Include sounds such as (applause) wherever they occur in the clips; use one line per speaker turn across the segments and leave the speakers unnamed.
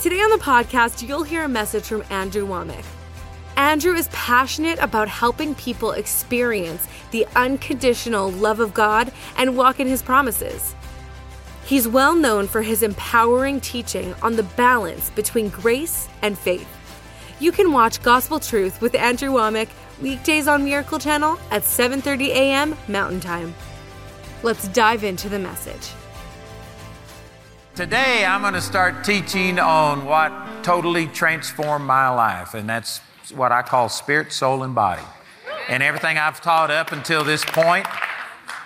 Today on the podcast, you'll hear a message from Andrew Wommack. Andrew is passionate about helping people experience the unconditional love of God and walk in his promises. He's well known for his empowering teaching on the balance between grace and faith. You can watch Gospel Truth with Andrew Wommack weekdays on Miracle Channel at 7:30 a.m. Mountain Time. Let's dive into the message.
Today, I'm going to start teaching on what totally transformed my life, and that's what I call spirit, soul, and body. And everything I've taught up until this point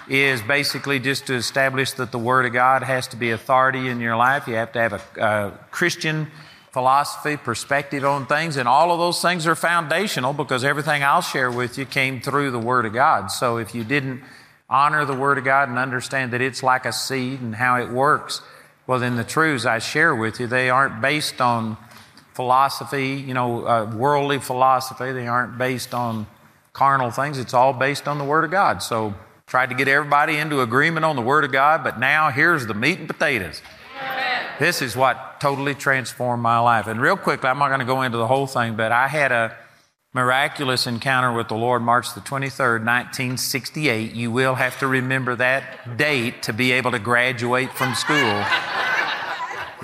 is basically just to establish that the Word of God has to be authority in your life. You have to have a, a Christian philosophy, perspective on things, and all of those things are foundational because everything I'll share with you came through the Word of God. So if you didn't honor the Word of God and understand that it's like a seed and how it works, well, then the truths I share with you, they aren't based on philosophy, you know, uh, worldly philosophy. They aren't based on carnal things. It's all based on the Word of God. So, tried to get everybody into agreement on the Word of God, but now here's the meat and potatoes. Amen. This is what totally transformed my life. And real quickly, I'm not going to go into the whole thing, but I had a miraculous encounter with the Lord March the 23rd, 1968. You will have to remember that date to be able to graduate from school.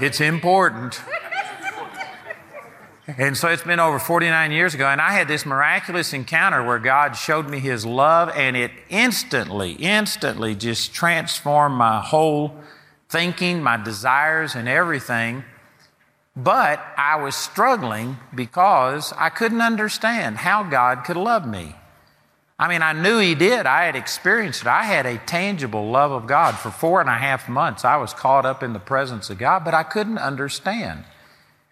It's important. And so it's been over 49 years ago, and I had this miraculous encounter where God showed me His love, and it instantly, instantly just transformed my whole thinking, my desires, and everything. But I was struggling because I couldn't understand how God could love me. I mean, I knew He did. I had experienced it. I had a tangible love of God. For four and a half months, I was caught up in the presence of God, but I couldn't understand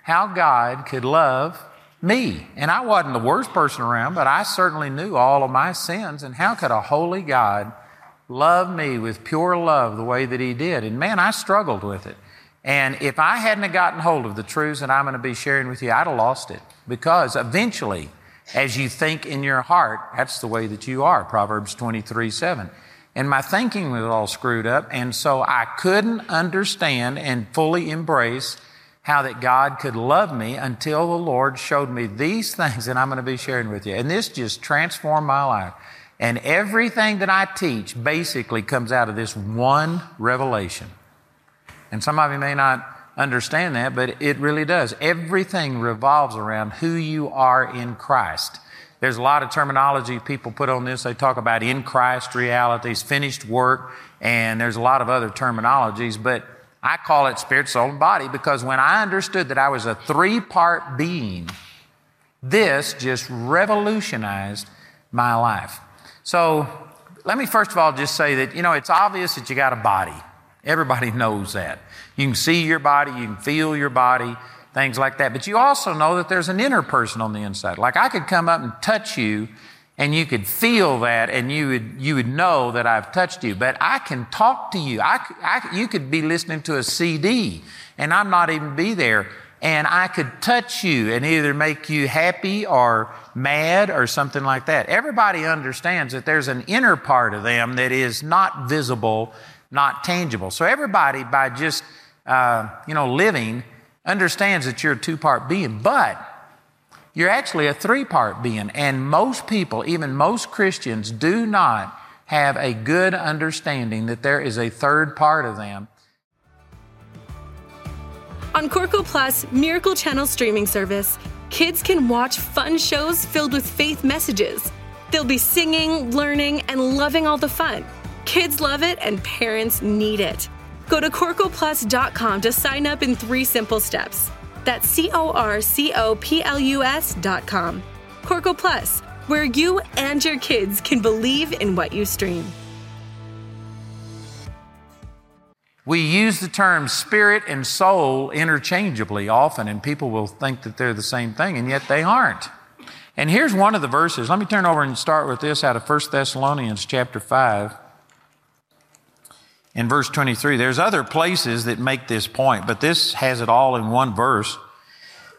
how God could love me. And I wasn't the worst person around, but I certainly knew all of my sins. And how could a holy God love me with pure love the way that He did? And man, I struggled with it. And if I hadn't gotten hold of the truths that I'm going to be sharing with you, I'd have lost it. Because eventually, as you think in your heart, that's the way that you are. Proverbs 23 7. And my thinking was all screwed up. And so I couldn't understand and fully embrace how that God could love me until the Lord showed me these things that I'm going to be sharing with you. And this just transformed my life. And everything that I teach basically comes out of this one revelation. And some of you may not understand that, but it really does. Everything revolves around who you are in Christ. There's a lot of terminology people put on this. They talk about in Christ realities, finished work, and there's a lot of other terminologies, but I call it spirit, soul, and body because when I understood that I was a three part being, this just revolutionized my life. So let me first of all just say that, you know, it's obvious that you got a body. Everybody (laughs) knows that. You can see your body, you can feel your body, things like that. But you also know that there's an inner person on the inside. Like I could come up and touch you and you could feel that and you would, you would know that I've touched you. But I can talk to you. I, I, you could be listening to a CD and I'm not even be there. And I could touch you and either make you happy or mad or something like that. Everybody understands that there's an inner part of them that is not visible not tangible. So everybody, by just uh, you know living, understands that you're a two-part being, but you're actually a three-part being. And most people, even most Christians, do not have a good understanding that there is a third part of them.
On Corco Plus, Miracle Channel streaming service, kids can watch fun shows filled with faith messages. They'll be singing, learning, and loving all the fun. Kids love it and parents need it. Go to CorcoPlus.com to sign up in three simple steps. That's C O R C O P L U S.com. Corco Plus, where you and your kids can believe in what you stream.
We use the term spirit and soul interchangeably often, and people will think that they're the same thing, and yet they aren't. And here's one of the verses. Let me turn over and start with this out of 1 Thessalonians chapter 5. In verse 23, there's other places that make this point, but this has it all in one verse.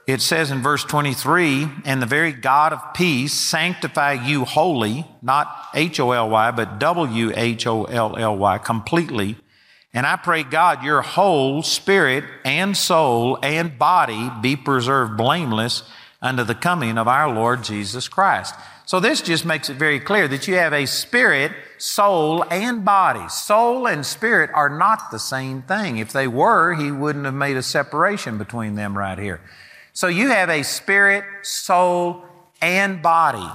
It says in verse 23, and the very God of peace sanctify you wholly, not H O L Y, but W H O L L Y, completely. And I pray God, your whole spirit and soul and body be preserved blameless unto the coming of our Lord Jesus Christ. So this just makes it very clear that you have a spirit, soul, and body. Soul and spirit are not the same thing. If they were, he wouldn't have made a separation between them right here. So you have a spirit, soul, and body.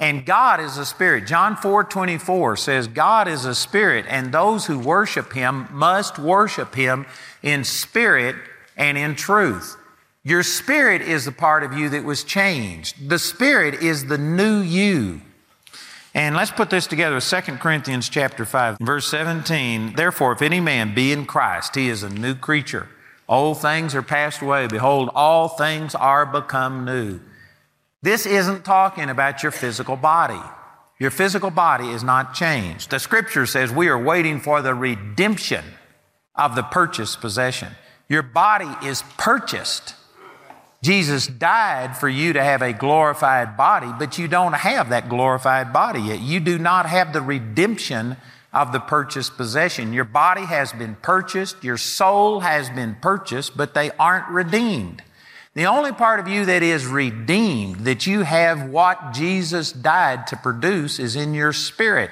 And God is a spirit. John 4 24 says, God is a spirit, and those who worship him must worship him in spirit and in truth. Your spirit is the part of you that was changed. The spirit is the new you. And let's put this together with 2 Corinthians chapter 5, verse 17. Therefore, if any man be in Christ, he is a new creature. Old things are passed away. Behold, all things are become new. This isn't talking about your physical body. Your physical body is not changed. The scripture says we are waiting for the redemption of the purchased possession. Your body is purchased. Jesus died for you to have a glorified body, but you don't have that glorified body yet. You do not have the redemption of the purchased possession. Your body has been purchased, your soul has been purchased, but they aren't redeemed. The only part of you that is redeemed, that you have what Jesus died to produce, is in your spirit.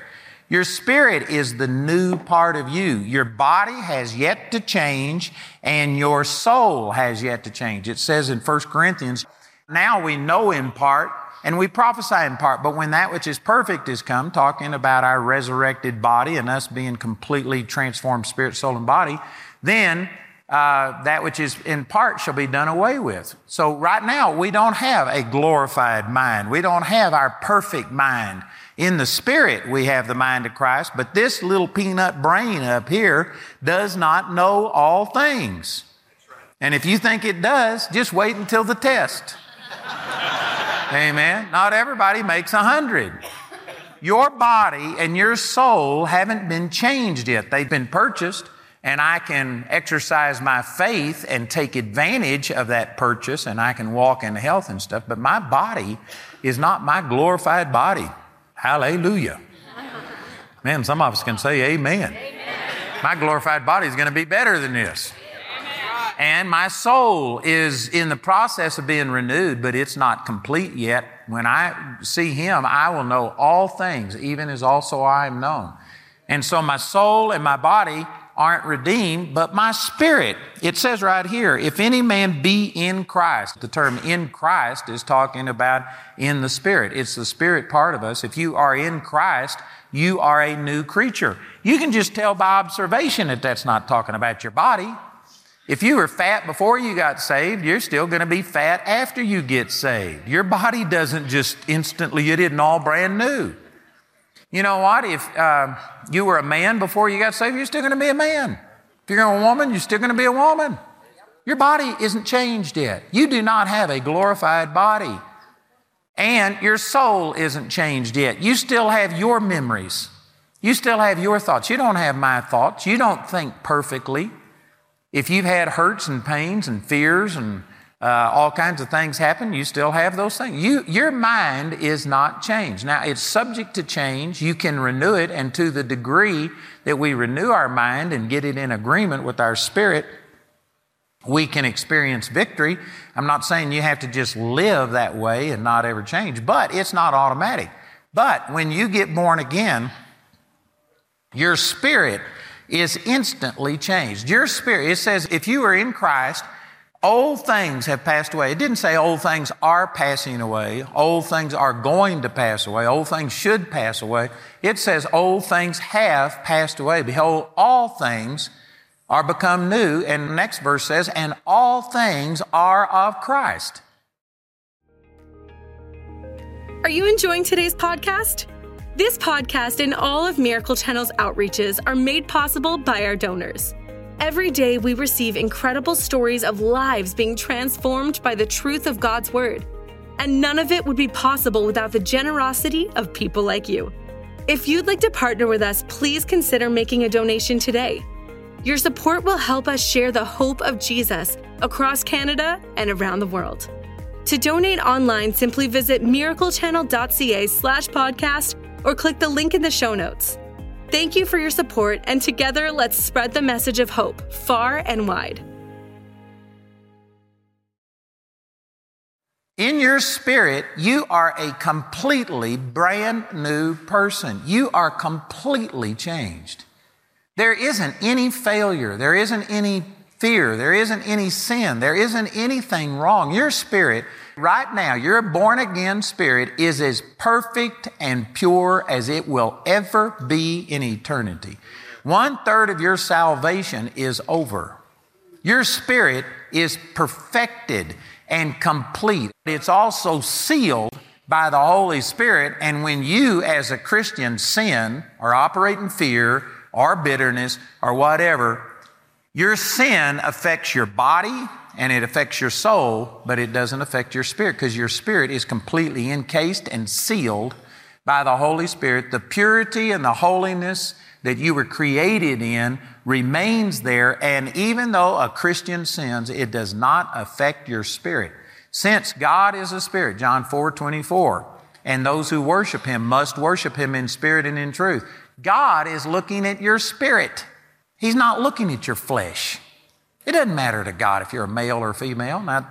Your spirit is the new part of you. Your body has yet to change, and your soul has yet to change. It says in 1 Corinthians, now we know in part, and we prophesy in part, but when that which is perfect is come, talking about our resurrected body and us being completely transformed spirit, soul, and body, then uh, that which is in part shall be done away with. So right now, we don't have a glorified mind. We don't have our perfect mind. In the spirit, we have the mind of Christ, but this little peanut brain up here does not know all things. And if you think it does, just wait until the test. (laughs) Amen. Not everybody makes a hundred. Your body and your soul haven't been changed yet. They've been purchased, and I can exercise my faith and take advantage of that purchase, and I can walk in health and stuff. But my body is not my glorified body. Hallelujah. Man, some of us can say amen. amen. My glorified body is going to be better than this. And my soul is in the process of being renewed, but it's not complete yet. When I see Him, I will know all things, even as also I am known. And so my soul and my body aren't redeemed, but my spirit. It says right here, if any man be in Christ, the term in Christ is talking about in the spirit. It's the spirit part of us. If you are in Christ, you are a new creature. You can just tell by observation that that's not talking about your body. If you were fat before you got saved, you're still going to be fat after you get saved. Your body doesn't just instantly it all brand new. You know what? If uh, you were a man before you got saved, you're still going to be a man. If you're a woman, you're still going to be a woman. Your body isn't changed yet. You do not have a glorified body. And your soul isn't changed yet. You still have your memories. You still have your thoughts. You don't have my thoughts. You don't think perfectly. If you've had hurts and pains and fears and uh, all kinds of things happen, you still have those things. You, your mind is not changed. Now, it's subject to change. You can renew it, and to the degree that we renew our mind and get it in agreement with our spirit, we can experience victory. I'm not saying you have to just live that way and not ever change, but it's not automatic. But when you get born again, your spirit is instantly changed. Your spirit, it says, if you are in Christ, old things have passed away. It didn't say old things are passing away, old things are going to pass away, old things should pass away. It says old things have passed away. Behold, all things are become new. And the next verse says, and all things are of Christ.
Are you enjoying today's podcast? This podcast and all of Miracle Channel's outreaches are made possible by our donors. Every day we receive incredible stories of lives being transformed by the truth of God's Word. And none of it would be possible without the generosity of people like you. If you'd like to partner with us, please consider making a donation today. Your support will help us share the hope of Jesus across Canada and around the world. To donate online, simply visit miraclechannel.ca slash podcast or click the link in the show notes. Thank you for your support, and together let's spread the message of hope far and wide.
In your spirit, you are a completely brand new person. You are completely changed. There isn't any failure. There isn't any fear. There isn't any sin. There isn't anything wrong. Your spirit, right now, your born again spirit is as perfect and pure as it will ever be in eternity. One third of your salvation is over. Your spirit is perfected and complete. It's also sealed by the Holy Spirit. And when you, as a Christian, sin or operate in fear or bitterness or whatever, your sin affects your body and it affects your soul, but it doesn't affect your spirit because your spirit is completely encased and sealed by the Holy Spirit. The purity and the holiness that you were created in remains there. And even though a Christian sins, it does not affect your spirit. Since God is a spirit, John 4 24, and those who worship him must worship him in spirit and in truth. God is looking at your spirit. He's not looking at your flesh. It doesn't matter to God if you're a male or a female. Now,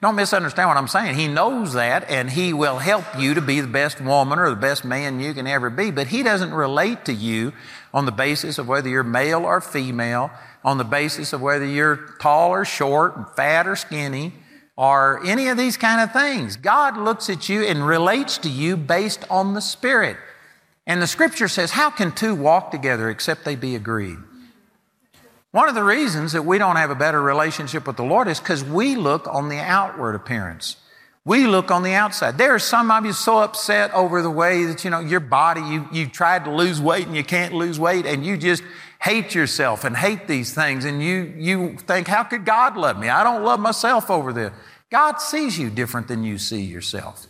don't misunderstand what I'm saying. He knows that and He will help you to be the best woman or the best man you can ever be, but He doesn't relate to you on the basis of whether you're male or female, on the basis of whether you're tall or short, fat or skinny, or any of these kind of things. God looks at you and relates to you based on the Spirit. And the scripture says, How can two walk together except they be agreed? One of the reasons that we don't have a better relationship with the Lord is because we look on the outward appearance. We look on the outside. There are some of you so upset over the way that, you know, your body, you, you tried to lose weight and you can't lose weight and you just hate yourself and hate these things and you, you think, how could God love me? I don't love myself over this. God sees you different than you see yourself.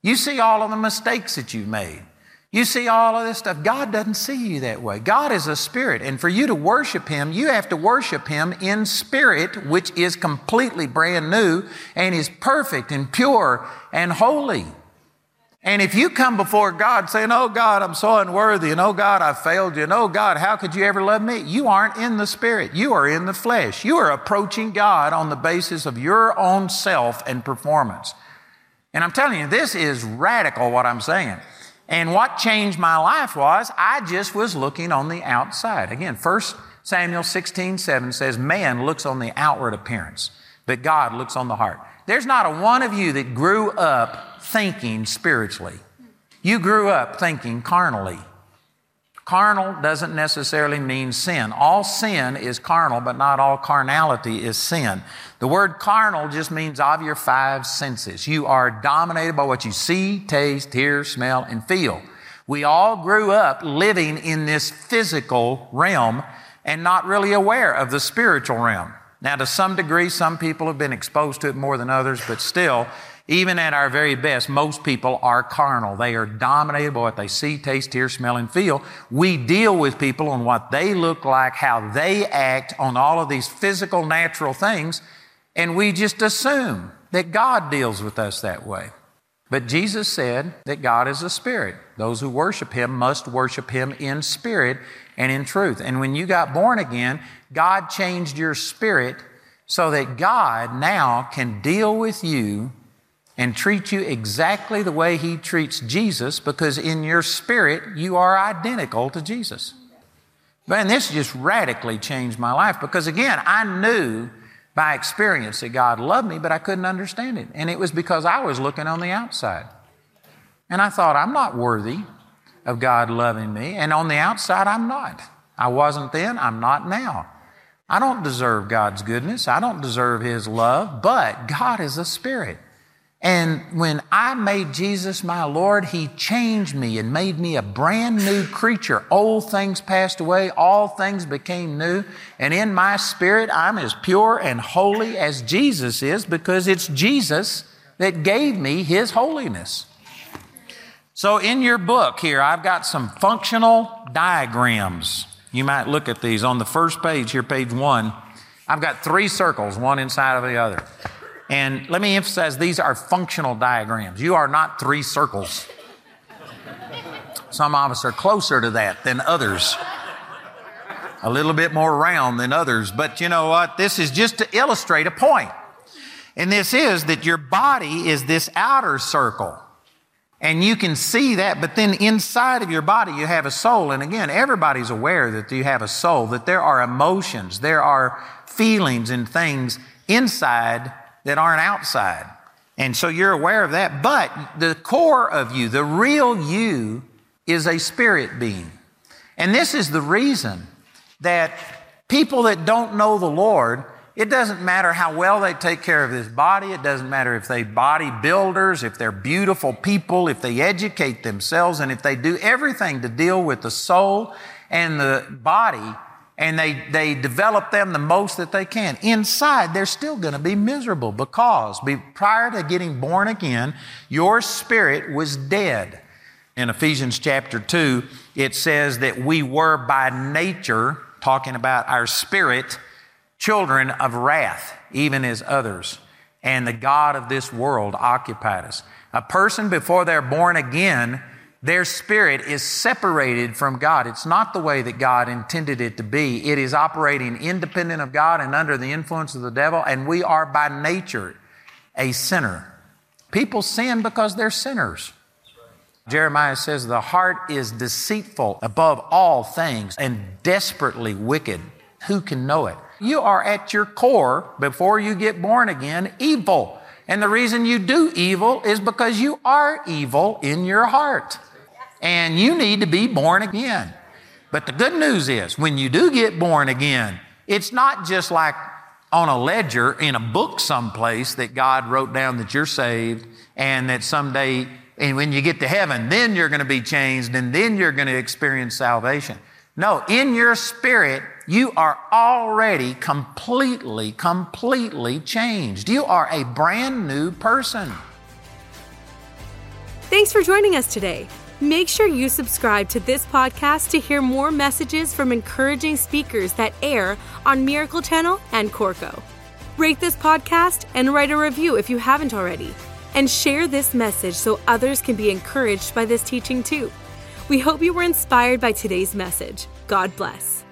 You see all of the mistakes that you've made. You see all of this stuff. God doesn't see you that way. God is a spirit. And for you to worship Him, you have to worship Him in spirit, which is completely brand new and is perfect and pure and holy. And if you come before God saying, Oh God, I'm so unworthy, and oh God, I failed you, and oh God, how could you ever love me? You aren't in the spirit. You are in the flesh. You are approaching God on the basis of your own self and performance. And I'm telling you, this is radical what I'm saying. And what changed my life was I just was looking on the outside. Again, 1 Samuel 16, 7 says, Man looks on the outward appearance, but God looks on the heart. There's not a one of you that grew up thinking spiritually. You grew up thinking carnally. Carnal doesn't necessarily mean sin. All sin is carnal, but not all carnality is sin. The word carnal just means of your five senses. You are dominated by what you see, taste, hear, smell, and feel. We all grew up living in this physical realm and not really aware of the spiritual realm. Now, to some degree, some people have been exposed to it more than others, but still, even at our very best, most people are carnal. They are dominated by what they see, taste, hear, smell, and feel. We deal with people on what they look like, how they act on all of these physical, natural things, and we just assume that God deals with us that way. But Jesus said that God is a spirit. Those who worship Him must worship Him in spirit and in truth. And when you got born again, God changed your spirit so that God now can deal with you and treat you exactly the way He treats Jesus because in your spirit you are identical to Jesus. Man, this just radically changed my life because again, I knew by experience that God loved me, but I couldn't understand it. And it was because I was looking on the outside. And I thought, I'm not worthy of God loving me. And on the outside, I'm not. I wasn't then, I'm not now. I don't deserve God's goodness. I don't deserve His love, but God is a spirit. And when I made Jesus my Lord, He changed me and made me a brand new creature. Old things passed away, all things became new. And in my spirit, I'm as pure and holy as Jesus is because it's Jesus that gave me His holiness. So in your book here, I've got some functional diagrams. You might look at these on the first page here, page one. I've got three circles, one inside of the other. And let me emphasize these are functional diagrams. You are not three circles. Some of us are closer to that than others. A little bit more round than others. But you know what? This is just to illustrate a point. And this is that your body is this outer circle. And you can see that, but then inside of your body you have a soul. And again, everybody's aware that you have a soul, that there are emotions, there are feelings and things inside that aren't outside. And so you're aware of that. But the core of you, the real you, is a spirit being. And this is the reason that people that don't know the Lord, it doesn't matter how well they take care of this body. It doesn't matter if they body builders, if they're beautiful people, if they educate themselves, and if they do everything to deal with the soul and the body and they, they develop them the most that they can. Inside, they're still going to be miserable because be, prior to getting born again, your spirit was dead. In Ephesians chapter 2, it says that we were by nature, talking about our spirit, children of wrath, even as others. And the God of this world occupied us. A person before they're born again their spirit is separated from God. It's not the way that God intended it to be. It is operating independent of God and under the influence of the devil, and we are by nature a sinner. People sin because they're sinners. Jeremiah says, The heart is deceitful above all things and desperately wicked. Who can know it? You are at your core, before you get born again, evil. And the reason you do evil is because you are evil in your heart and you need to be born again. But the good news is, when you do get born again, it's not just like on a ledger in a book someplace that God wrote down that you're saved and that someday, and when you get to heaven, then you're going to be changed and then you're going to experience salvation. No, in your spirit, you are already completely, completely changed. You are a brand new person.
Thanks for joining us today. Make sure you subscribe to this podcast to hear more messages from encouraging speakers that air on Miracle Channel and Corco. Rate this podcast and write a review if you haven't already. And share this message so others can be encouraged by this teaching too. We hope you were inspired by today's message. God bless.